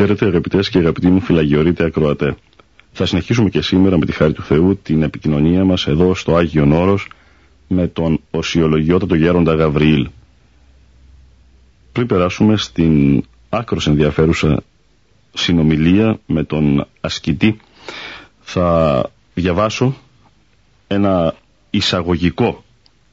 Χαίρετε αγαπητές και αγαπητοί μου φυλαγιορείτε ακροατέ. Θα συνεχίσουμε και σήμερα με τη χάρη του Θεού την επικοινωνία μας εδώ στο Άγιον Όρος με τον οσιολογιότατο γέροντα Γαβριήλ. Πριν περάσουμε στην άκρος ενδιαφέρουσα συνομιλία με τον ασκητή θα διαβάσω ένα εισαγωγικό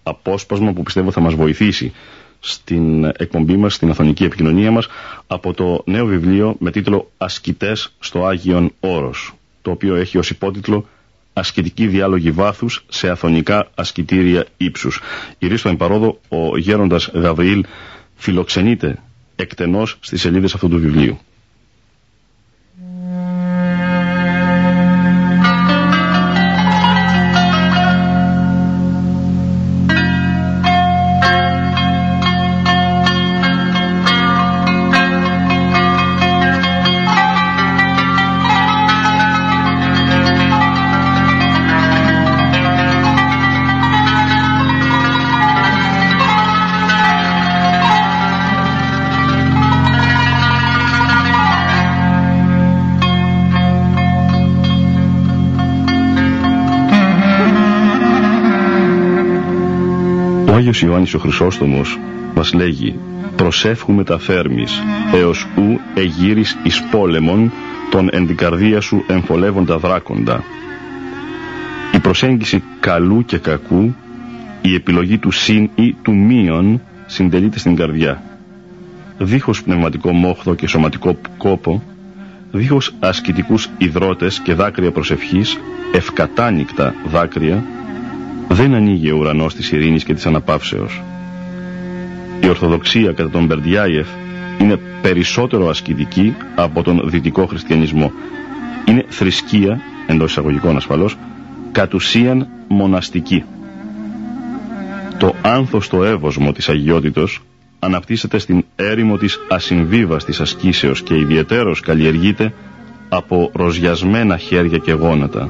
απόσπασμα που πιστεύω θα μας βοηθήσει στην εκπομπή μας, στην αθωνική επικοινωνία μας από το νέο βιβλίο με τίτλο «Ασκητές στο Άγιον Όρος» το οποίο έχει ως υπότιτλο «Ασκητική διάλογη βάθους σε αθωνικά ασκητήρια ύψους». Ηρίστο εμπαρόδο ο γέροντας Γαβριήλ φιλοξενείται εκτενώς στις σελίδες αυτού του βιβλίου. Άγιος Ιωάννης ο Χρυσόστομος μας λέγει «Προσεύχουμε τα θέρμης, έως ου εγύρεις εις πόλεμον τον ενδικαρδία σου εμφολεύοντα δράκοντα». Η προσέγγιση καλού και κακού, η επιλογή του συν ή του μείον συντελείται στην καρδιά. Δίχως πνευματικό μόχθο και σωματικό κόπο, δίχως ασκητικούς υδρότες και δάκρυα προσευχής, ευκατάνικτα δάκρυα, δεν ανοίγει ο ουρανός της ειρήνης και της αναπαύσεως. Η Ορθοδοξία κατά τον Μπερντιάιεφ είναι περισσότερο ασκητική από τον δυτικό χριστιανισμό. Είναι θρησκεία, εντός εισαγωγικών ασφαλώς, κατ' ουσίαν μοναστική. Το άνθωστο εύωσμο της αγιότητος αναπτύσσεται στην έρημο της ασυμβίβαστης ασκήσεως και ιδιαιτέρως καλλιεργείται από ροζιασμένα χέρια και γόνατα.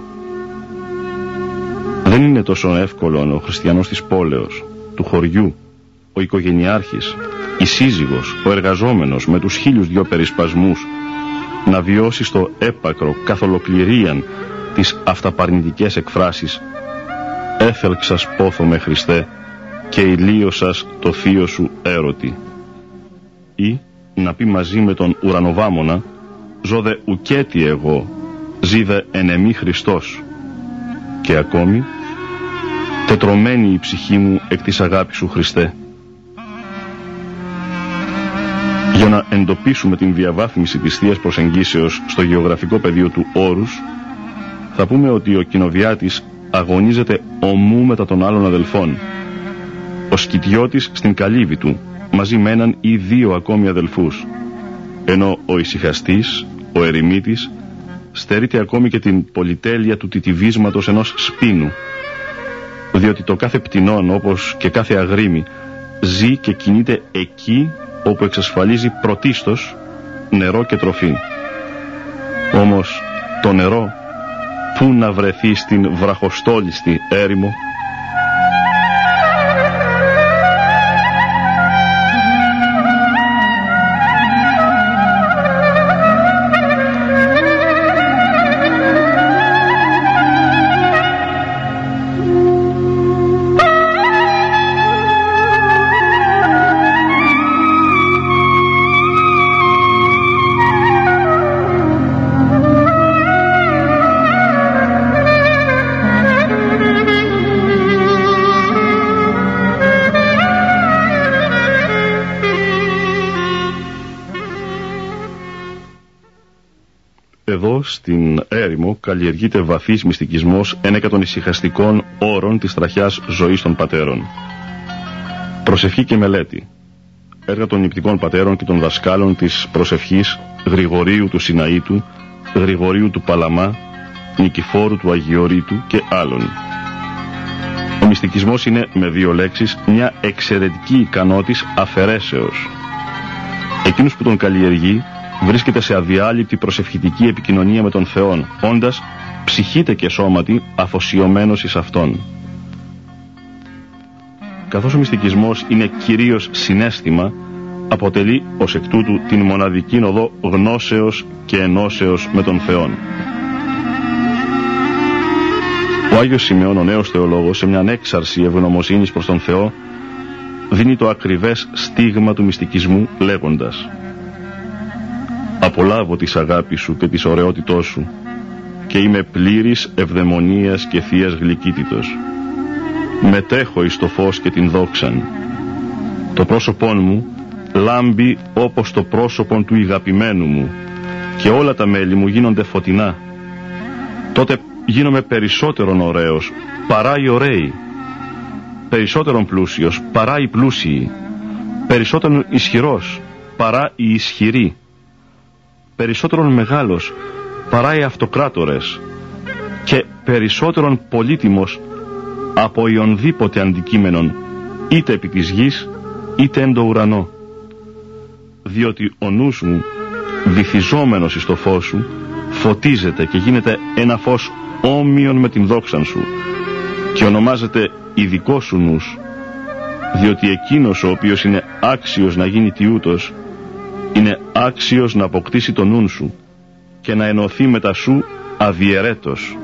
Δεν είναι τόσο εύκολο ο χριστιανός της πόλεως, του χωριού, ο οικογενειάρχης, η σύζυγος, ο εργαζόμενος με τους χίλιους δυο περισπασμούς να βιώσει στο έπακρο καθ' ολοκληρίαν τις αυταπαρνητικές εκφράσεις «Έθελξας πόθο με Χριστέ και ηλίωσας το θείο σου έρωτη» ή να πει μαζί με τον ουρανοβάμονα «Ζώδε ουκέτι εγώ, ζήδε ενεμή Χριστός» και ακόμη τετρωμένη η ψυχή μου εκ της αγάπης σου Χριστέ. Για να εντοπίσουμε την διαβάθμιση της Θείας Προσεγγίσεως στο γεωγραφικό πεδίο του όρους, θα πούμε ότι ο κοινοβιάτης αγωνίζεται ομού μετά των άλλων αδελφών. Ο σκητιώτης στην καλύβη του, μαζί με έναν ή δύο ακόμη αδελφούς. Ενώ ο ησυχαστής, ο ερημίτης στερείται ακόμη και την πολυτέλεια του τιτιβίσματος ενός σπίνου διότι το κάθε πτηνόν όπως και κάθε αγρίμι ζει και κινείται εκεί όπου εξασφαλίζει πρωτίστως νερό και τροφή. Όμως το νερό πού να βρεθεί στην βραχοστόλιστη έρημο στην έρημο καλλιεργείται βαθύς μυστικισμός ένεκα των ησυχαστικών όρων της τραχιάς ζωής των πατέρων. Προσευχή και μελέτη. Έργα των νηπτικών πατέρων και των δασκάλων της προσευχής Γρηγορίου του Σιναήτου, Γρηγορίου του Παλαμά, Νικηφόρου του Αγιορείτου και άλλων. Ο μυστικισμός είναι με δύο λέξεις μια εξαιρετική ικανότης αφαιρέσεως. Εκείνους που τον καλλιεργεί βρίσκεται σε αδιάλειπτη προσευχητική επικοινωνία με τον Θεόν, όντας ψυχήτε και σώματι αφοσιωμένος εις Αυτόν. Καθώς ο μυστικισμός είναι κυρίως συνέστημα, αποτελεί ως εκ τούτου την μοναδική οδό γνώσεως και ενώσεως με τον Θεόν. Ο Άγιος Σημεών, ο νέος θεολόγος, σε μια ανέξαρση ευγνωμοσύνης προς τον Θεό, δίνει το ακριβές στίγμα του μυστικισμού λέγοντας Απολάβω της αγάπης σου και της ωραιότητός σου και είμαι πλήρης ευδαιμονίας και θείας γλυκύτητος. Μετέχω εις το φως και την δόξαν. Το πρόσωπόν μου λάμπει όπως το πρόσωπον του ηγαπημένου μου και όλα τα μέλη μου γίνονται φωτεινά. Τότε γίνομαι περισσότερον ωραίος παρά οι ωραίοι, περισσότερον πλούσιος παρά οι πλούσιοι, περισσότερον ισχυρός παρά οι ισχυροί περισσότερον μεγάλος παρά οι αυτοκράτορες και περισσότερον πολύτιμος από οιονδήποτε αντικείμενον είτε επί της γης είτε εν το ουρανό. Διότι ο νους μου βυθιζόμενος εις το φως σου φωτίζεται και γίνεται ένα φως όμοιον με την δόξαν σου και ονομάζεται ειδικό σου νους διότι εκείνος ο οποίος είναι άξιος να γίνει τιούτος είναι άξιος να αποκτήσει τον νουν σου και να ενωθεί με τα σου αδιαιρέτως.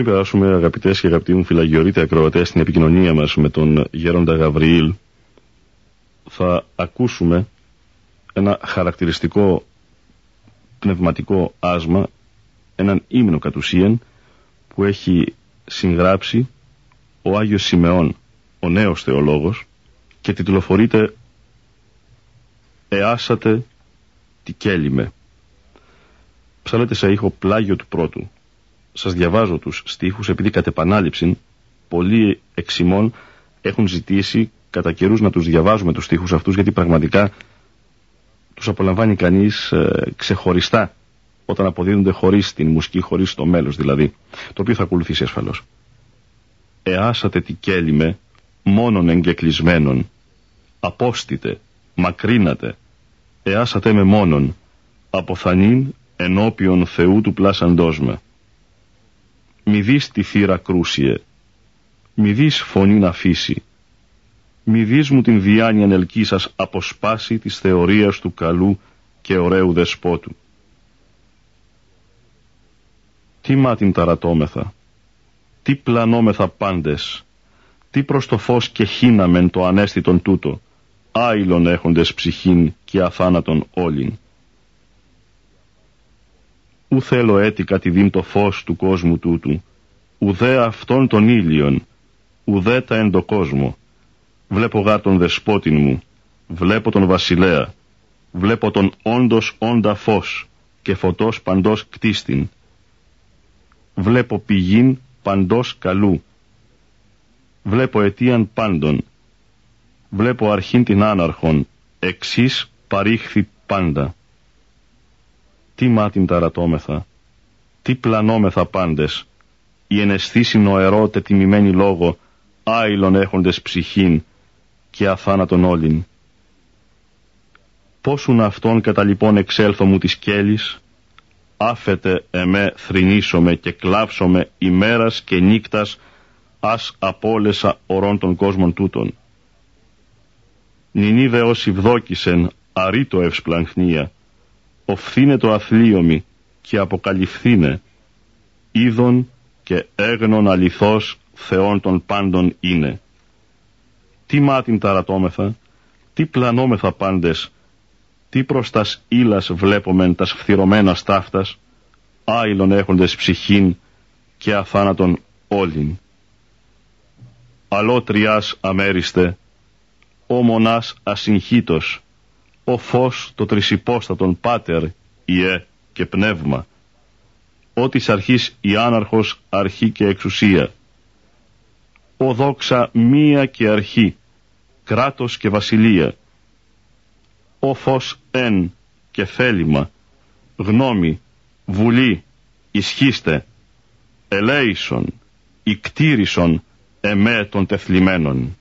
Περάσουμε αγαπητές και αγαπητοί μου φυλαγιορείτε ακροατές στην επικοινωνία μας με τον Γέροντα Γαβριήλ θα ακούσουμε ένα χαρακτηριστικό πνευματικό άσμα έναν ύμνο κατ' ουσίαν που έχει συγγράψει ο Άγιος Σιμεών ο νέος θεολόγος και τιτλοφορείται «Εάσατε τι κέλυμε. Ψάλετε σε ήχο πλάγιο του πρώτου. Σας διαβάζω τους στίχους επειδή κατ' επανάληψη πολλοί εξημών έχουν ζητήσει κατά καιρούς να τους διαβάζουμε τους στίχους αυτούς γιατί πραγματικά τους απολαμβάνει κανείς ε, ξεχωριστά όταν αποδίδονται χωρίς την μουσική, χωρίς το μέλος δηλαδή, το οποίο θα ακολουθήσει ασφαλώς. Εάσατε τι κέλυμε μόνον εγκεκλεισμένον, απόστητε, μακρύνατε, εάσατε με μόνον, αποθανήν ενώπιον Θεού του πλάσαντός με. Μη δεις τη θύρα κρούσιε, μη δεις φωνή να αφήσει, μη δεις μου την διάνοια ελκή σας αποσπάσει της θεωρίας του καλού και ωραίου δεσπότου. Τι μάτιν ταρατώμεθα, τι πλανόμεθα πάντες, τι προς το φως και χύναμεν το ανέστητον τούτο, άειλον έχοντες ψυχήν και αθάνατον όλην. Ου θέλω έτη κατηδίν το φως του κόσμου τούτου, ουδέ αυτόν τον ήλιον, ουδέ τα εν το κόσμο. Βλέπω γάρ τον δεσπότην μου, βλέπω τον βασιλέα, βλέπω τον όντος όντα φως και φωτός παντός κτίστην. Βλέπω πηγήν παντός καλού, βλέπω αιτίαν πάντων, βλέπω αρχήν την άναρχον, εξής παρήχθη πάντα. Τι μάτιν ταρατώμεθα, τι πλανόμεθα πάντες, η εναισθήση νοερό τετιμημένη λόγο, άειλον έχοντες ψυχήν και αθάνατον όλην. Πόσουν αυτόν κατά λοιπόν εξέλθω μου της κέλης, άφετε εμέ θρηνήσομαι και κλάψομαι ημέρας και νύκτας, ας απόλεσα ορών των κόσμων τούτων. Νινίδε όσοι βδόκησεν αρήτω ευσπλαγχνία, οφθήνε το αθλίωμη και αποκαλυφθήνε, είδον και έγνον αληθώς Θεών των πάντων είναι. Τι μάτιν ταρατώμεθα, τι πλανόμεθα πάντες, τι προς τας ύλας βλέπομεν τας φθυρωμένα ταύτας, άειλον έχοντες ψυχήν και αθάνατον όλην. Αλότριάς αμέριστε, ο μονάς ασυγχύτος, ο φως το τρισυπόστατον πάτερ, ιε και πνεύμα, ο της αρχής η άναρχος αρχή και εξουσία, ο δόξα μία και αρχή, κράτος και βασιλεία, ο φως εν και θέλημα, γνώμη, βουλή, ισχύστε, ελέησον, ικτήρισον εμέ των τεθλιμένων.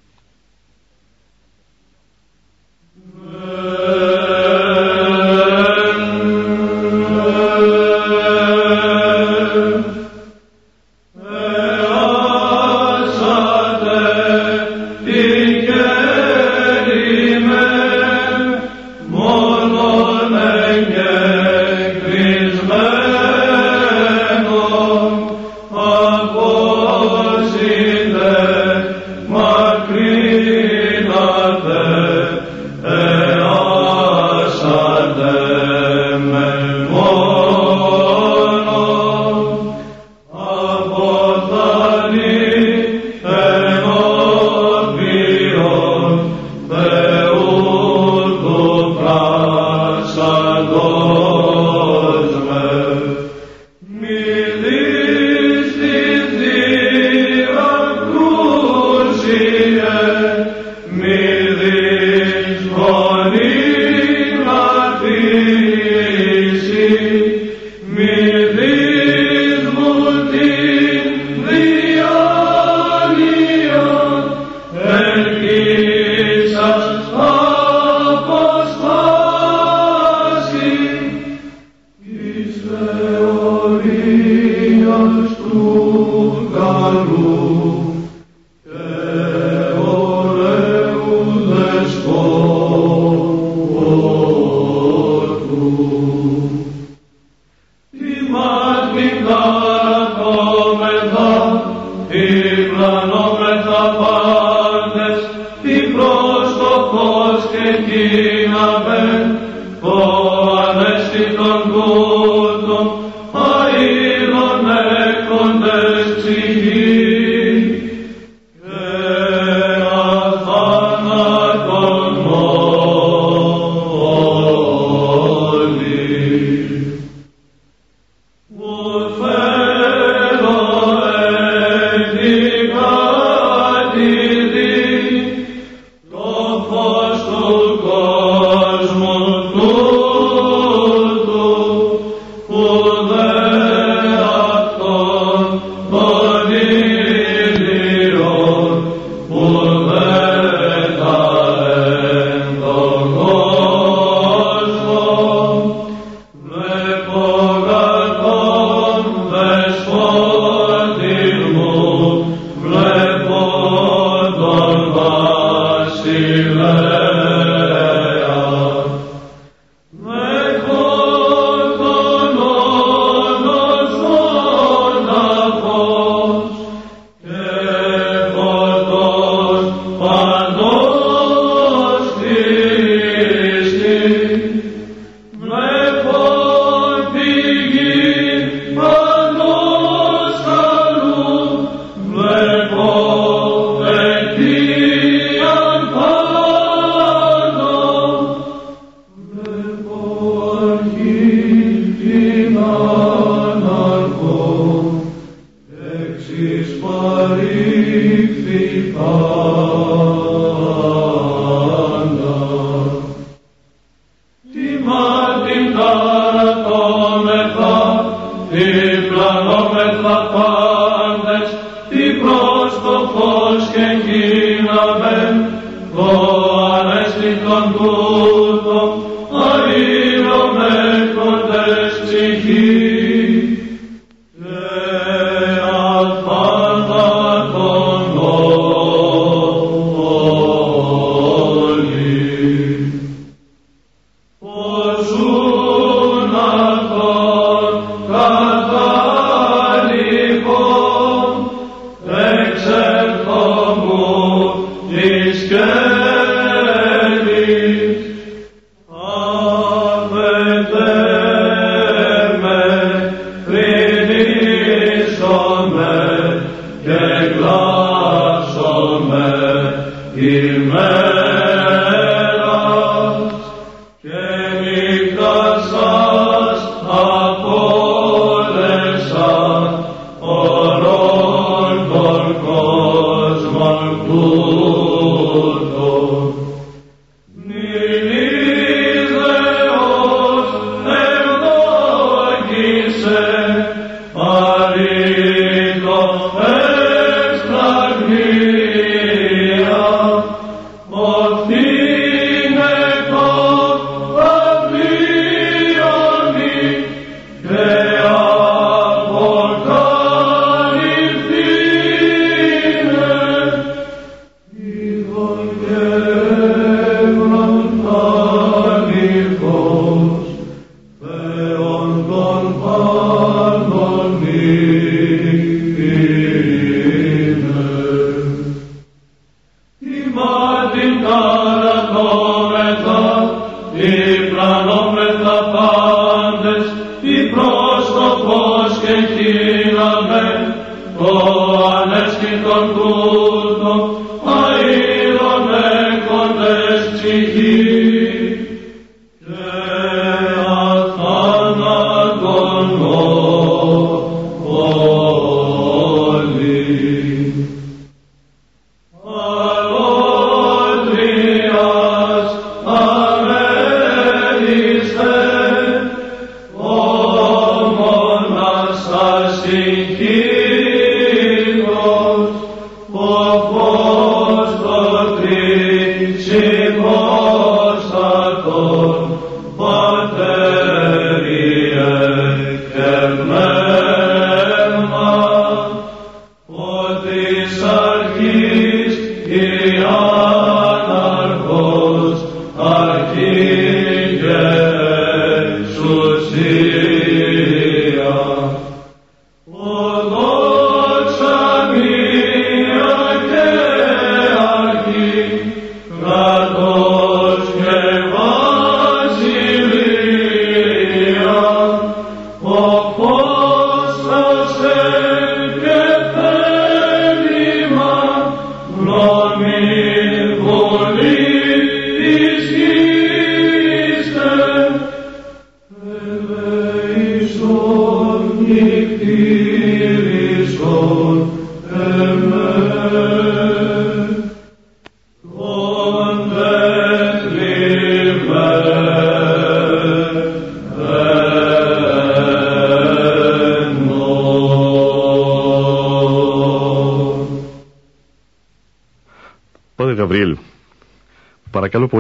Παρακαλώ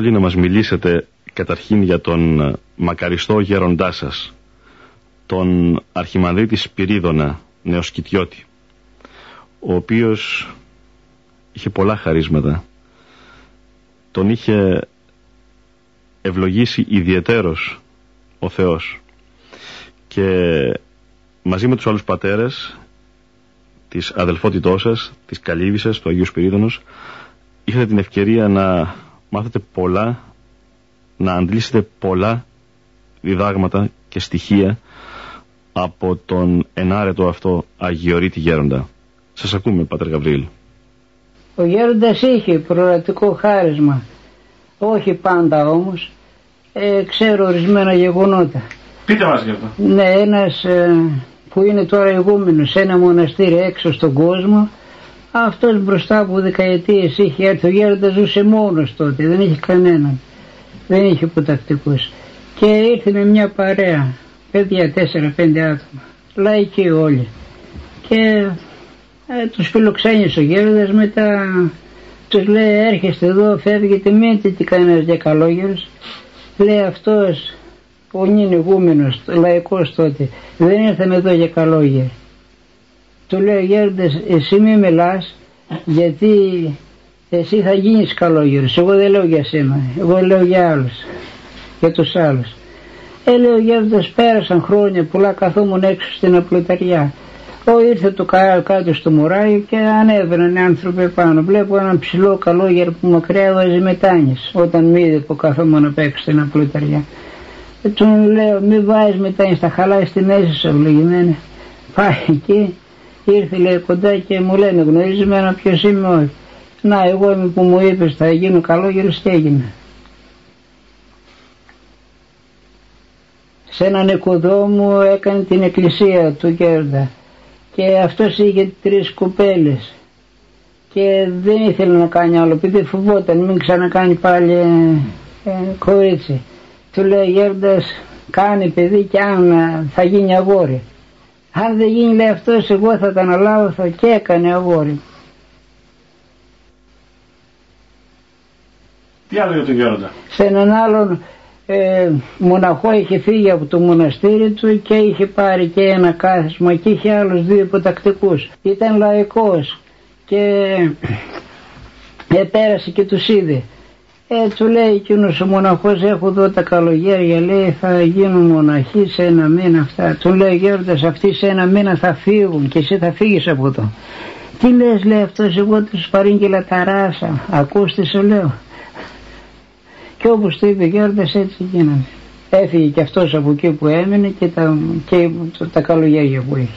πολύ να μας μιλήσετε καταρχήν για τον ε, μακαριστό γέροντά σας, τον Αρχιμανδρίτη Σπυρίδωνα Νεοσκητιώτη, ο οποίος είχε πολλά χαρίσματα. Τον είχε ευλογήσει ιδιαιτέρως ο Θεός και μαζί με τους άλλους πατέρες της αδελφότητός σας, της Καλύβησας, του Αγίου Σπυρίδωνος, είχατε την ευκαιρία να μάθετε πολλά, να αντλήσετε πολλά διδάγματα και στοιχεία από τον ενάρετο αυτό Αγιορείτη Γέροντα. Σας ακούμε, Πατέρ Γαβρίλ. Ο Γέροντας είχε προορατικό χάρισμα, όχι πάντα όμως, ε, ξέρω ορισμένα γεγονότα. Πείτε μας γι' αυτό. Ναι, ένας ε, που είναι τώρα ηγούμενος σε ένα μοναστήρι έξω στον κόσμο, αυτός μπροστά από δεκαετίες είχε έρθει, ο Γέροντα ζούσε μόνος τότε, δεν είχε κανέναν, δεν είχε υποτακτικούς. Και ήρθε με μια παρέα, παιδιά, τέσσερα-πέντε άτομα, λαϊκοί όλοι. Και ε, τους φιλοξένησε ο Γέροντας, μετά τους λέει έρχεστε εδώ, φεύγετε, μένετε τι κανένας διακαλόγερος. Λέει αυτός ο νυν λαϊκός τότε, δεν ήρθαμε εδώ για καλόγερ. Του λέει Γέροντας, εσύ μη μιλάς, γιατί εσύ θα γίνεις καλόγερος. Εγώ δεν λέω για σένα, εγώ λέω για άλλους, για τους άλλους. Ε, λέει ο Γέροντας, πέρασαν χρόνια πολλά καθόμουν έξω στην απλοταριά. Ο ήρθε το κάτω στο μωράκι και ανέβαιναν οι άνθρωποι πάνω. Βλέπω έναν ψηλό καλόγερ που μακριά βάζει μετάνιες όταν μη είδε που καθόμουν απ' έξω στην απλοταριά. Και του λέω μη βάζεις μετάνιες, θα χαλάει στην αίσθηση σου ευλογημένη. Πάει εκεί, ήρθε λέει κοντά και μου λένε γνωρίζει με ποιος είμαι όχι. Να εγώ είμαι που μου είπες θα γίνω καλόγερος και έγινε. Σε έναν οικοδόμο έκανε την εκκλησία του Κέρδα και αυτός είχε τρεις κοπέλες και δεν ήθελε να κάνει άλλο επειδή φοβόταν μην ξανακάνει πάλι ε, κορίτσι του λέει Γέροντας κάνει παιδί και αν ε, θα γίνει αγόρι αν δεν γίνει λέει αυτός εγώ θα τα αναλάβω θα και έκανε αγόρι Τι άλλο για τον Γέροντα σε έναν άλλον ε, μοναχό είχε φύγει από το μοναστήρι του και είχε πάρει και ένα κάθισμα και είχε άλλους δύο υποτακτικούς. Ήταν λαϊκός και επέρασε και τους είδε. Ε, του λέει εκείνος ο μοναχός: Έχω εδώ τα καλογέρια. Λέει: Θα γίνουν μοναχοί σε ένα μήνα αυτά. Του λέει: Γέροντας, αυτοί σε ένα μήνα θα φύγουν και εσύ θα φύγεις από εδώ. Τι λες, λέει αυτός, εγώ τους παρήγγειλα τα ράσα. Ακούστε, σου λέω. Και όπως του είπε Γέροντας, έτσι γίνανε. Έφυγε και αυτός από εκεί που έμεινε και τα, και τα καλογέρια που είχε.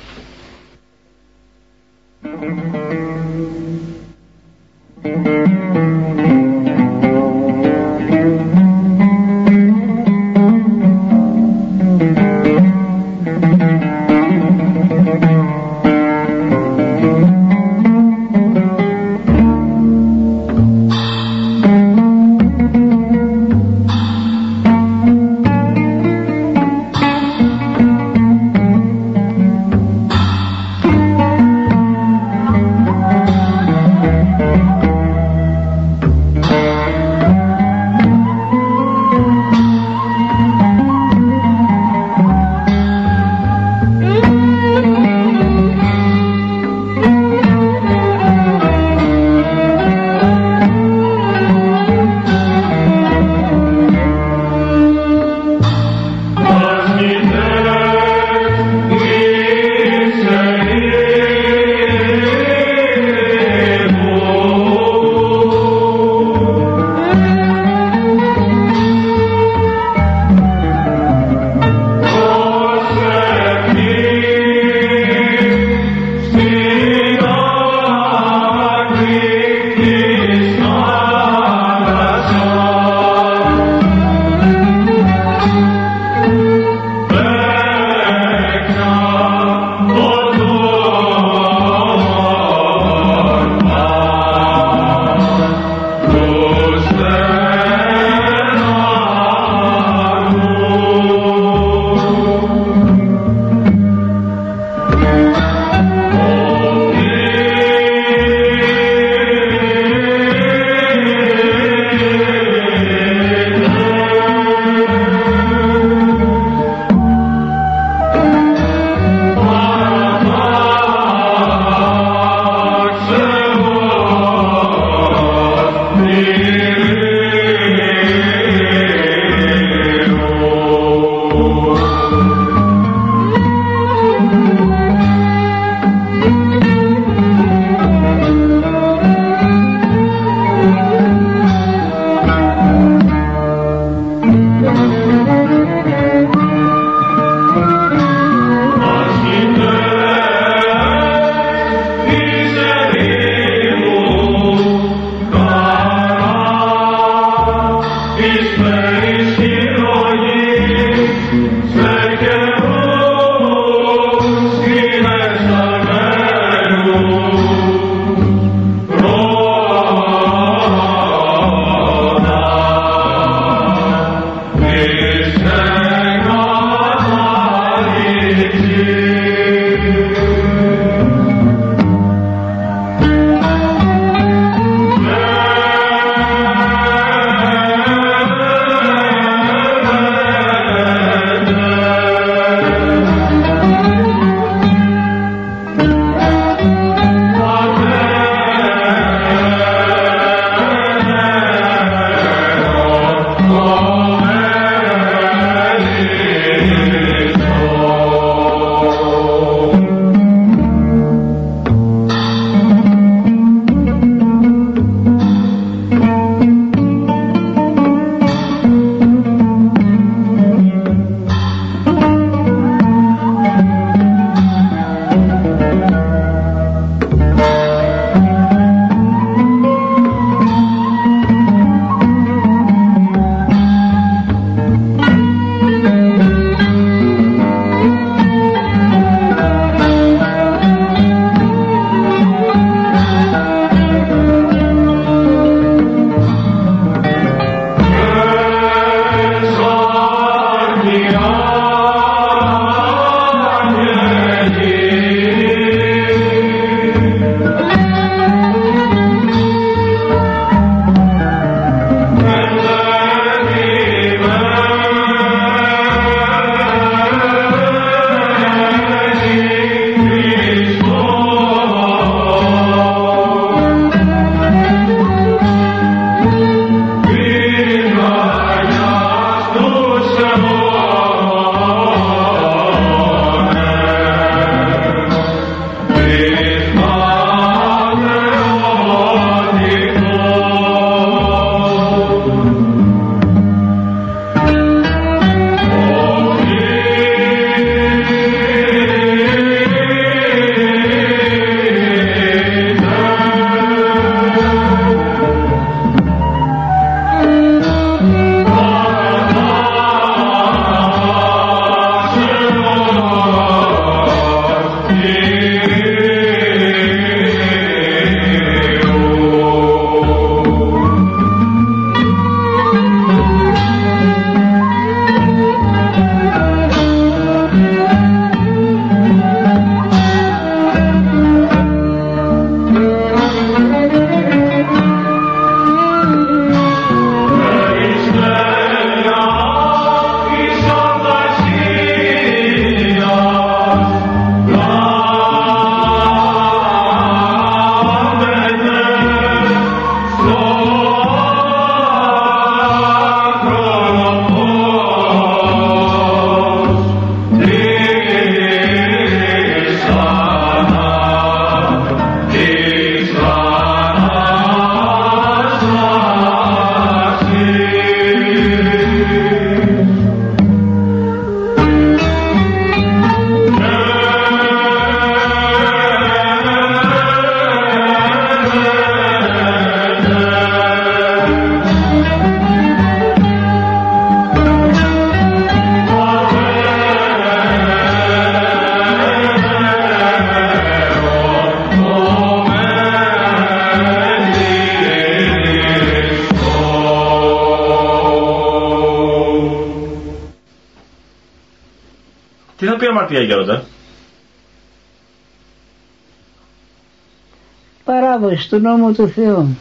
Παράβαση του νόμου του Θεού.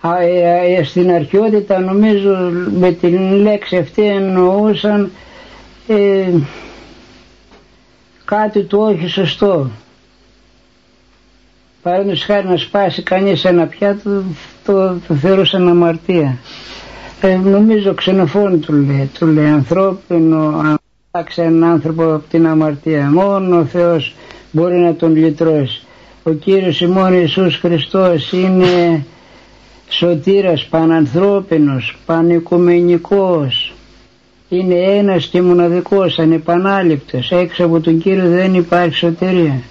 Α, ε, ε, στην αρχαιότητα νομίζω με την λέξη αυτή εννοούσαν ε, κάτι του όχι σωστό. Παραδείγματος χάρη να σπάσει κανείς ένα πιάτο το, το θεωρούσαν αμαρτία. Ε, νομίζω ξενοφώνη του λέει, του λέει ανθρώπινο αν έναν άνθρωπο από την αμαρτία. Μόνο ο Θεός μπορεί να τον λυτρώσει. Ο Κύριος ημών Ιησούς Χριστός είναι σωτήρας πανανθρώπινος, πανοικουμενικός. Είναι ένας και μοναδικός, ανεπανάληπτος. Έξω από τον Κύριο δεν υπάρχει σωτηρία.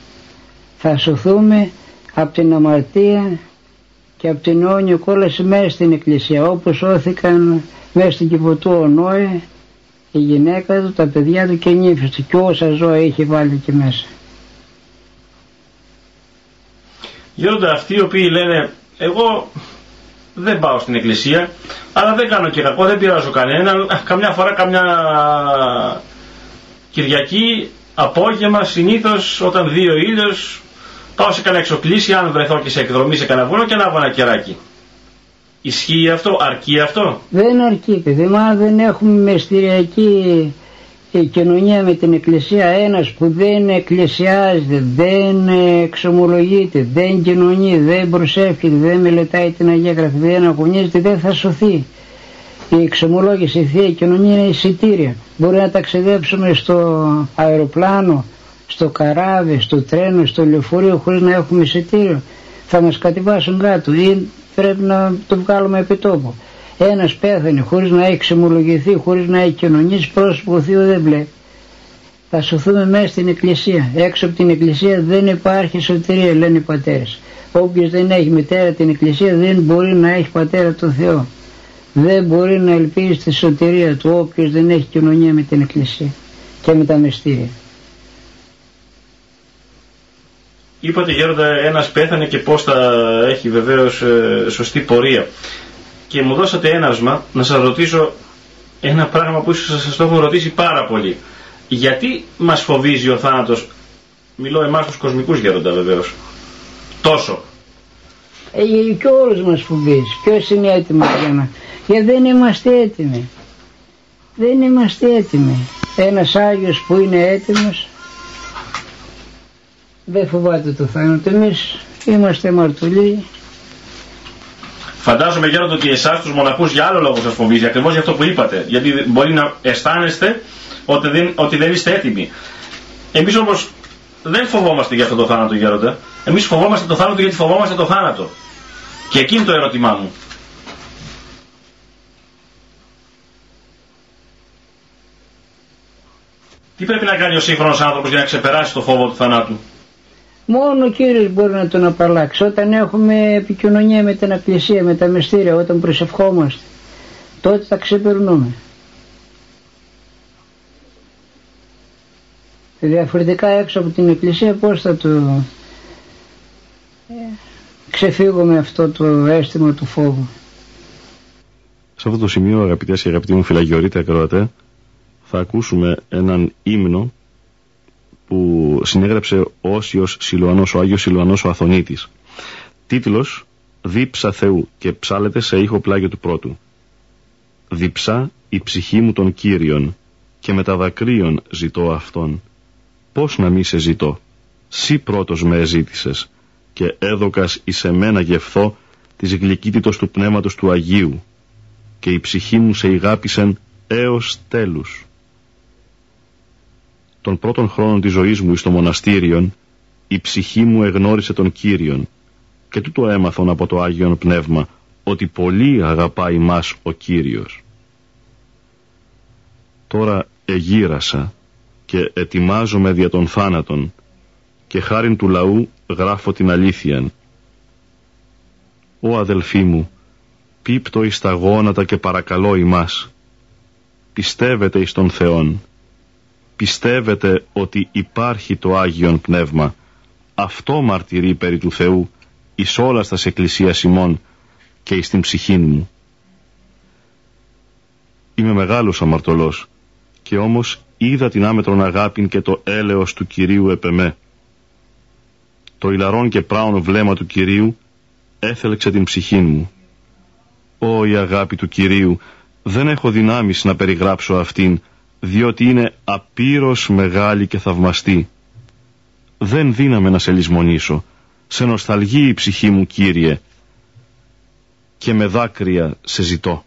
Θα σωθούμε από την αμαρτία και από την αιώνια κόλαση μέσα στην εκκλησία όπως σώθηκαν μέσα στην Κιβωτού ο Νόε η γυναίκα του, τα παιδιά του και η νύφη του και όσα ζώα έχει βάλει εκεί μέσα. Γίνονται αυτοί οι οποίοι λένε εγώ δεν πάω στην εκκλησία αλλά δεν κάνω και κακό, δεν πειράζω κανέναν καμιά φορά καμιά Κυριακή απόγευμα συνήθως όταν δει ο ήλιος πάω σε κανένα εξοκλήσι, αν βρεθώ και σε εκδρομή σε κανένα βουνό και να ένα κεράκι. Ισχύει αυτό, αρκεί αυτό; Δεν αρκεί παιδί, μα δεν έχουμε μεστηριακή κοινωνία με την εκκλησία ένας που δεν εκκλησιάζεται, δεν εξομολογείται, δεν κοινωνεί, δεν προσεύχεται, δεν μελετάει την Αγία Γραφή, δεν αγωνίζεται, δεν θα σωθεί. Η εξομολόγηση, η Θεία Κοινωνία είναι εισιτήρια. Μπορεί να ταξιδέψουμε στο αεροπλάνο, στο καράβι, στο τρένο, στο λεωφορείο χωρίς να έχουμε εισιτήριο. Θα μας κατεβάσουν κάτω ή πρέπει να το βγάλουμε επί τόπου. Ένας πέθανε χωρίς να έχει ξεμολογηθεί, χωρίς να έχει κοινωνήσει, πρόσωπο Θεού δεν βλέπει. Θα σωθούμε μέσα στην εκκλησία. Έξω από την εκκλησία δεν υπάρχει σωτηρία λένε οι πατέρες. Όποιος δεν έχει μητέρα την εκκλησία δεν μπορεί να έχει πατέρα το Θεό. Δεν μπορεί να ελπίζει στη σωτηρία του όποιος δεν έχει κοινωνία με την εκκλησία και με τα μυστήρια. Είπατε γέροντα ένας πέθανε και πώς θα έχει βεβαίως ε, σωστή πορεία. Και μου δώσατε έναυσμα να σας ρωτήσω ένα πράγμα που ίσως σας το έχω ρωτήσει πάρα πολύ. Γιατί μας φοβίζει ο θάνατος, μιλώ εμάς τους κοσμικούς γέροντα βεβαίως, τόσο; Ε, και όλους μας φοβίζει. Ποιος είναι έτοιμος για να... Γιατί δεν είμαστε έτοιμοι. Δεν είμαστε έτοιμοι. Ένας Άγιος που είναι έτοιμος δεν φοβάται το θάνατο. Εμείς είμαστε μαρτωλοί. Φαντάζομαι γέροντα ότι εσάς τους μοναχούς για άλλο λόγο σας φοβίζει, ακριβώς για αυτό που είπατε. Γιατί μπορεί να αισθάνεστε ότι δεν, ότι δεν είστε έτοιμοι. Εμείς όμως δεν φοβόμαστε για αυτό το θάνατο, γέροντα. Εμείς φοβόμαστε το θάνατο γιατί φοβόμαστε το θάνατο. Και εκεί είναι το ερώτημά μου. Τι πρέπει να κάνει ο σύγχρονος άνθρωπος για να ξεπεράσει το φόβο του θανάτου; Μόνο ο Κύριος μπορεί να τον απαλλάξει. Όταν έχουμε επικοινωνία με την Εκκλησία, με τα μυστήρια, όταν προσευχόμαστε, τότε τα ξεπερνούμε. Διαφορετικά έξω από την Εκκλησία πώς θα το ε, ξεφύγουμε αυτό το αίσθημα του φόβου. Σε αυτό το σημείο αγαπητές και αγαπητοί μου φυλαγιορείτε ακροατέ θα ακούσουμε έναν ύμνο που συνέγραψε ο Όσιος Σιλουανός, ο Άγιος Σιλουανός ο Αθωνίτης. Τίτλος «Δίψα Θεού» και ψάλεται σε ήχο πλάγιο του πρώτου. «Διψά η ψυχή μου των Κύριων και με τα δακρύων ζητώ Αυτόν. Πώς να μη σε ζητώ, σύ πρώτος με εζήτησες και έδωκας εις εμένα γευθώ της γλυκύτητος του Πνεύματος του Αγίου και η ψυχή μου σε ηγάπησεν έως τέλους των πρώτων χρόνων της ζωής μου εις το μοναστήριον, η ψυχή μου εγνώρισε τον Κύριον και τούτο έμαθον από το Άγιον Πνεύμα, ότι πολύ αγαπάει μας ο Κύριος. Τώρα εγύρασα και ετοιμάζομαι δια των θάνατων και χάριν του λαού γράφω την αλήθειαν. Ω αδελφοί μου, πίπτω εις τα γόνατα και παρακαλώ ημάς. Πιστεύετε εις τον Θεόν πιστεύετε ότι υπάρχει το Άγιον Πνεύμα. Αυτό μαρτυρεί περί του Θεού εις όλας στα εκκλησίας ημών και εις την ψυχή μου. Είμαι μεγάλος αμαρτωλός και όμως είδα την άμετρον αγάπην και το έλεος του Κυρίου επεμέ. Το ηλαρόν και πράον βλέμμα του Κυρίου έθελεξε την ψυχή μου. Ω η αγάπη του Κυρίου, δεν έχω δυνάμεις να περιγράψω αυτήν, διότι είναι απείρως μεγάλη και θαυμαστή. Δεν δύναμε να σε λησμονήσω, σε νοσταλγεί η ψυχή μου Κύριε, και με δάκρυα σε ζητώ.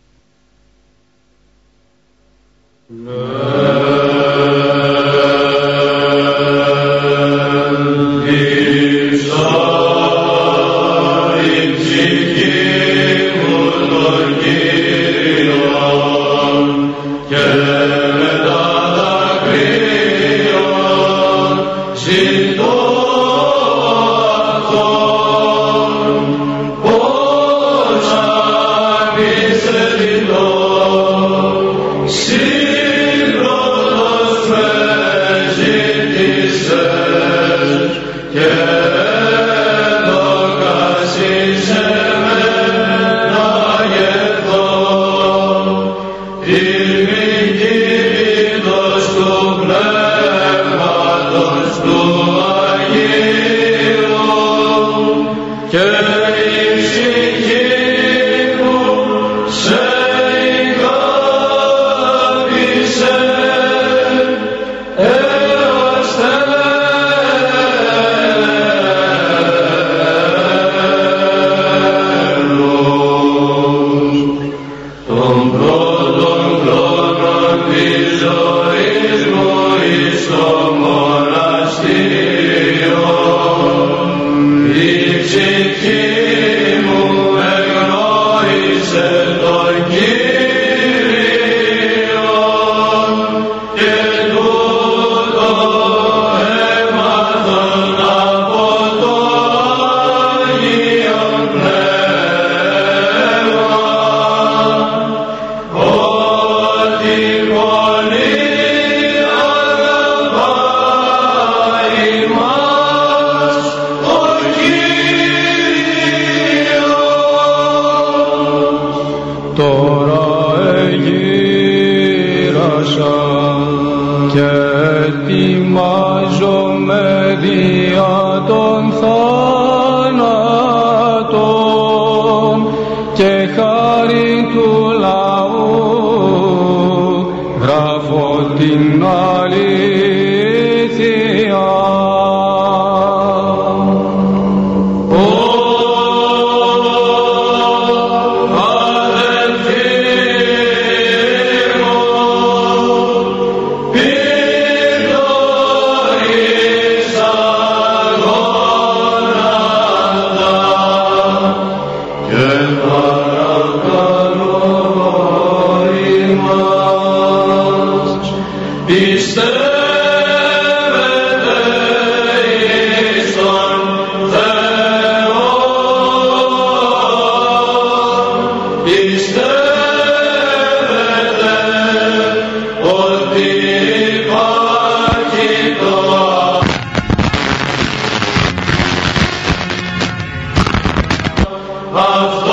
Love.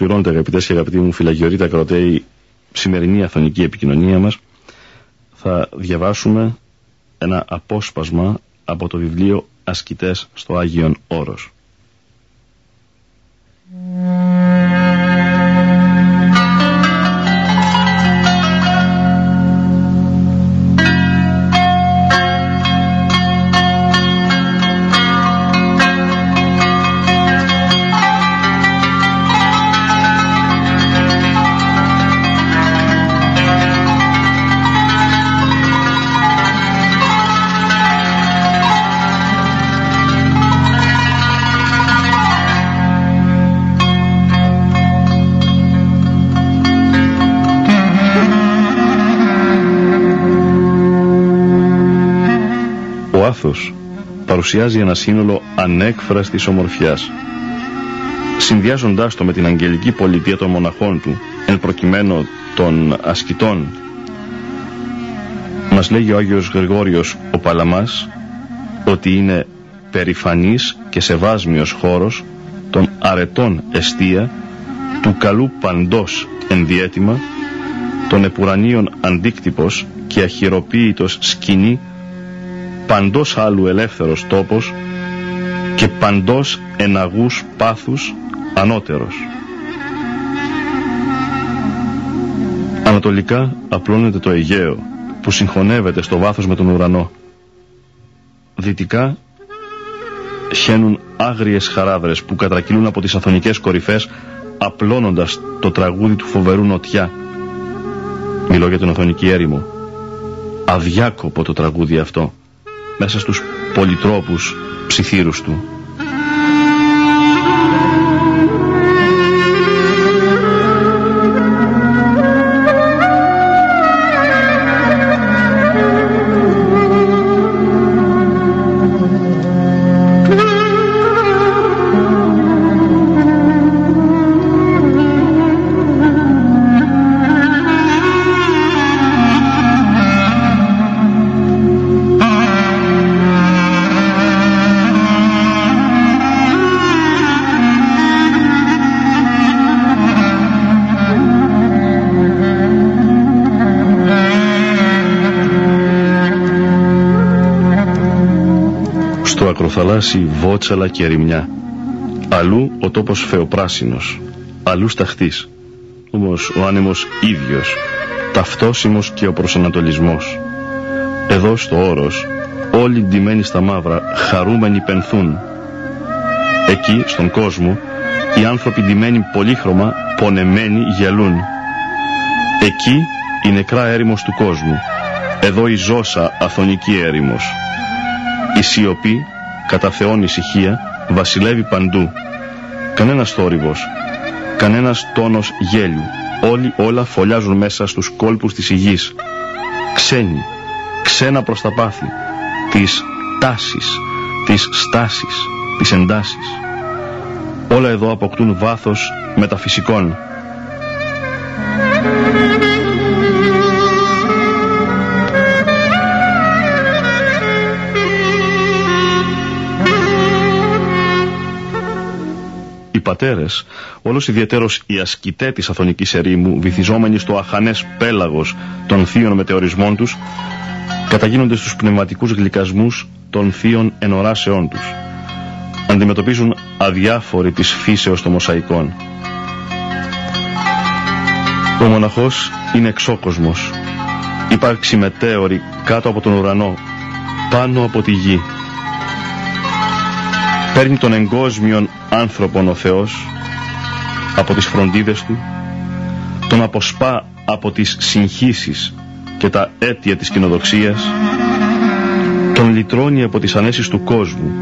Ολοκληρώνεται αγαπητές και αγαπητοί μου φυλαγιορείτε ακροτέοι σημερινή αθωνική επικοινωνία μας θα διαβάσουμε ένα απόσπασμα από το βιβλίο «Ασκητές στο Άγιον Όρος». Παρουσιάζει ένα σύνολο ανέκφραστης ομορφιάς. Συνδυάζοντάς το με την αγγελική πολιτεία των μοναχών του, εν προκειμένου των ασκητών, μας λέγει ο Άγιος Γρηγόριος ο Παλαμάς ότι είναι περηφανής και σεβάσμιος χώρος των αρετών εστία του καλού παντός ενδιέτημα των επουρανίων αντίκτυπος και αχυροποίητος σκηνή παντός άλλου ελεύθερος τόπος και παντός εναγούς πάθους ανώτερος. Ανατολικά απλώνεται το Αιγαίο που συγχωνεύεται στο βάθος με τον ουρανό. Δυτικά χαίνουν άγριες χαράδρες που κατρακυλούν από τις αθωνικές κορυφές απλώνοντας το τραγούδι του φοβερού νοτιά. Μιλώ για την αθωνική έρημο. Αδιάκοπο το τραγούδι αυτό μέσα στους πολυτρόπους ψιθύρους του. Θαλάσσι βότσαλα και ρημιά. Αλλού ο τόπος φεοπράσινος, αλλού σταχτής. Όμως ο άνεμος ίδιος, ταυτόσιμος και ο προσανατολισμός. Εδώ στο όρος, όλοι ντυμένοι στα μαύρα, χαρούμενοι πενθούν. Εκεί, στον κόσμο, οι άνθρωποι ντυμένοι πολύχρωμα, πονεμένοι γελούν. Εκεί η νεκρά έρημος του κόσμου. Εδώ η ζώσα αθωνική έρημος. Η σιωπή κατά Θεόν ησυχία βασιλεύει παντού. Κανένας θόρυβος, κανένας τόνος γέλιου. Όλοι όλα φωλιάζουν μέσα στους κόλπους της υγής. Ξένοι, ξένα προς τα πάθη, της τάσης, της στάσης, της εντάσης. Όλα εδώ αποκτούν βάθος μεταφυσικών. Πατέρες όλος ιδιαίτερος οι ασκητέ της Αθωνικής ερήμου, βυθιζόμενοι στο αχανές πέλαγος των θείων μετεωρισμών τους, καταγίνονται στους πνευματικούς γλυκασμούς των θείων ενοράσεών τους. Αντιμετωπίζουν αδιάφοροι της φύσεως των μοσαϊκών. Ο μοναχός είναι εξώκοσμος, ύπαρξη μετέωρη κάτω από τον ουρανό, πάνω από τη γη. Παίρνει τον εγκόσμιον άνθρωπον ο Θεός από τις φροντίδες του, τον αποσπά από τις συγχύσεις και τα αίτια της κοινοδοξίας, τον λυτρώνει από τις ανέσεις του κόσμου,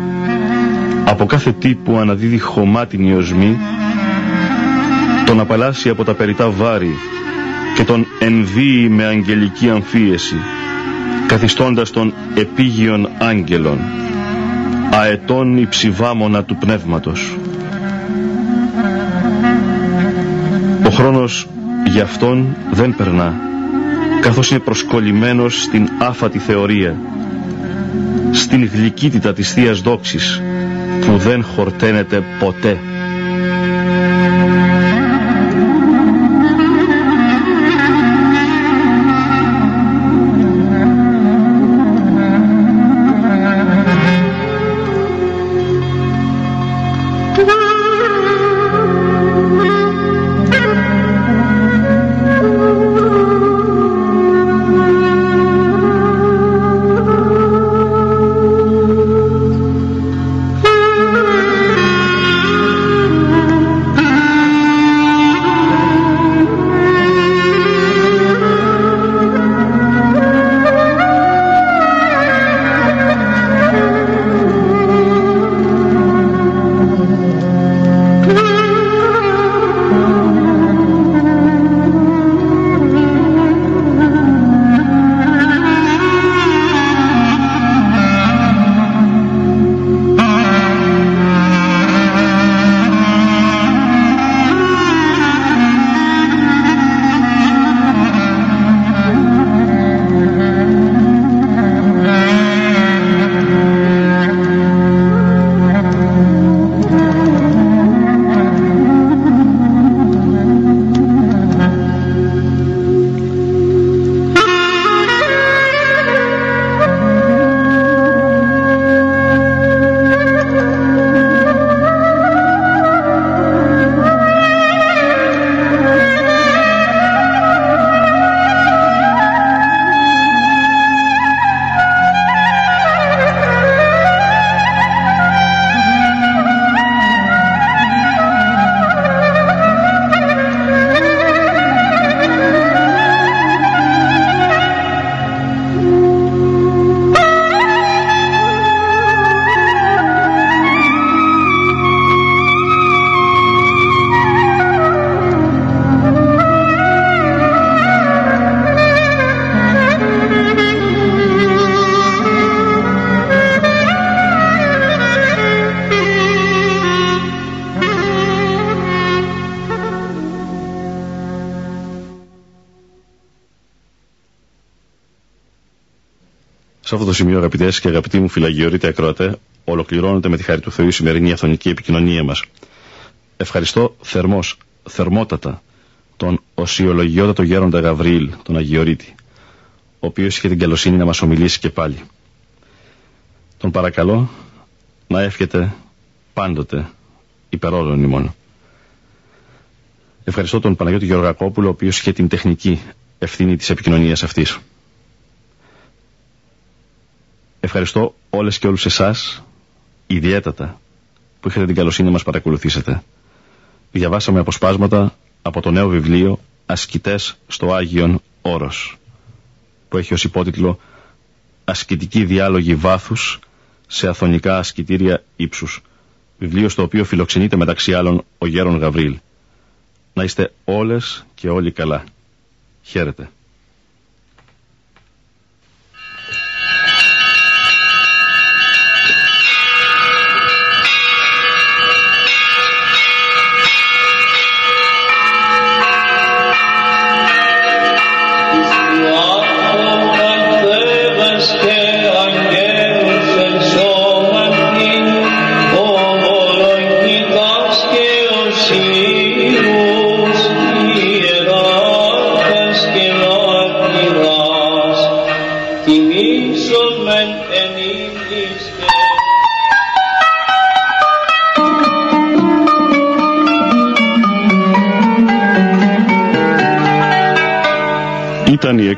από κάθε τι που αναδίδει χωμάτινη οσμή, τον απαλλάσσει από τα περιτά βάρη και τον ενδύει με αγγελική αμφίεση, καθιστώντας τον επίγειον άγγελον, αετών υψηβάμωνα του πνεύματος. Ο χρόνος για αυτόν δεν περνά, καθώς είναι προσκολλημένος στην άφατη θεωρία, στην γλυκύτητα της Θείας Δόξης, που δεν χορταίνεται ποτέ. Σε αυτό το σημείο, αγαπητές και αγαπητοί μου φυλαγιορείτε ακροατές, ολοκληρώνεται με τη χάρη του Θεού η σημερινή αθωνική επικοινωνία μας. Ευχαριστώ θερμός, θερμότατα τον οσιολογιότατο γέροντα Γαβριήλ, τον Αγιορείτη, ο οποίος είχε την καλοσύνη να μας ομιλήσει και πάλι. Τον παρακαλώ να εύχεται πάντοτε υπερόλων ημών. Ευχαριστώ τον Παναγιώτη Γεωργακόπουλο, ο οποίος είχε την τεχνική ευθύνη της επικοινωνίας αυτής. Ευχαριστώ όλες και όλους εσάς, ιδιαίτερα, που είχατε την καλοσύνη να μας παρακολουθήσετε. Διαβάσαμε αποσπάσματα από το νέο βιβλίο «Ασκητές στο Άγιον Όρος», που έχει ως υπότιτλο «Ασκητική διάλογη βάθους σε αθωνικά ασκητήρια ύψους», βιβλίο στο οποίο φιλοξενείται μεταξύ άλλων ο Γέρον Γαβρίλ. Να είστε όλες και όλοι καλά. Χαίρετε.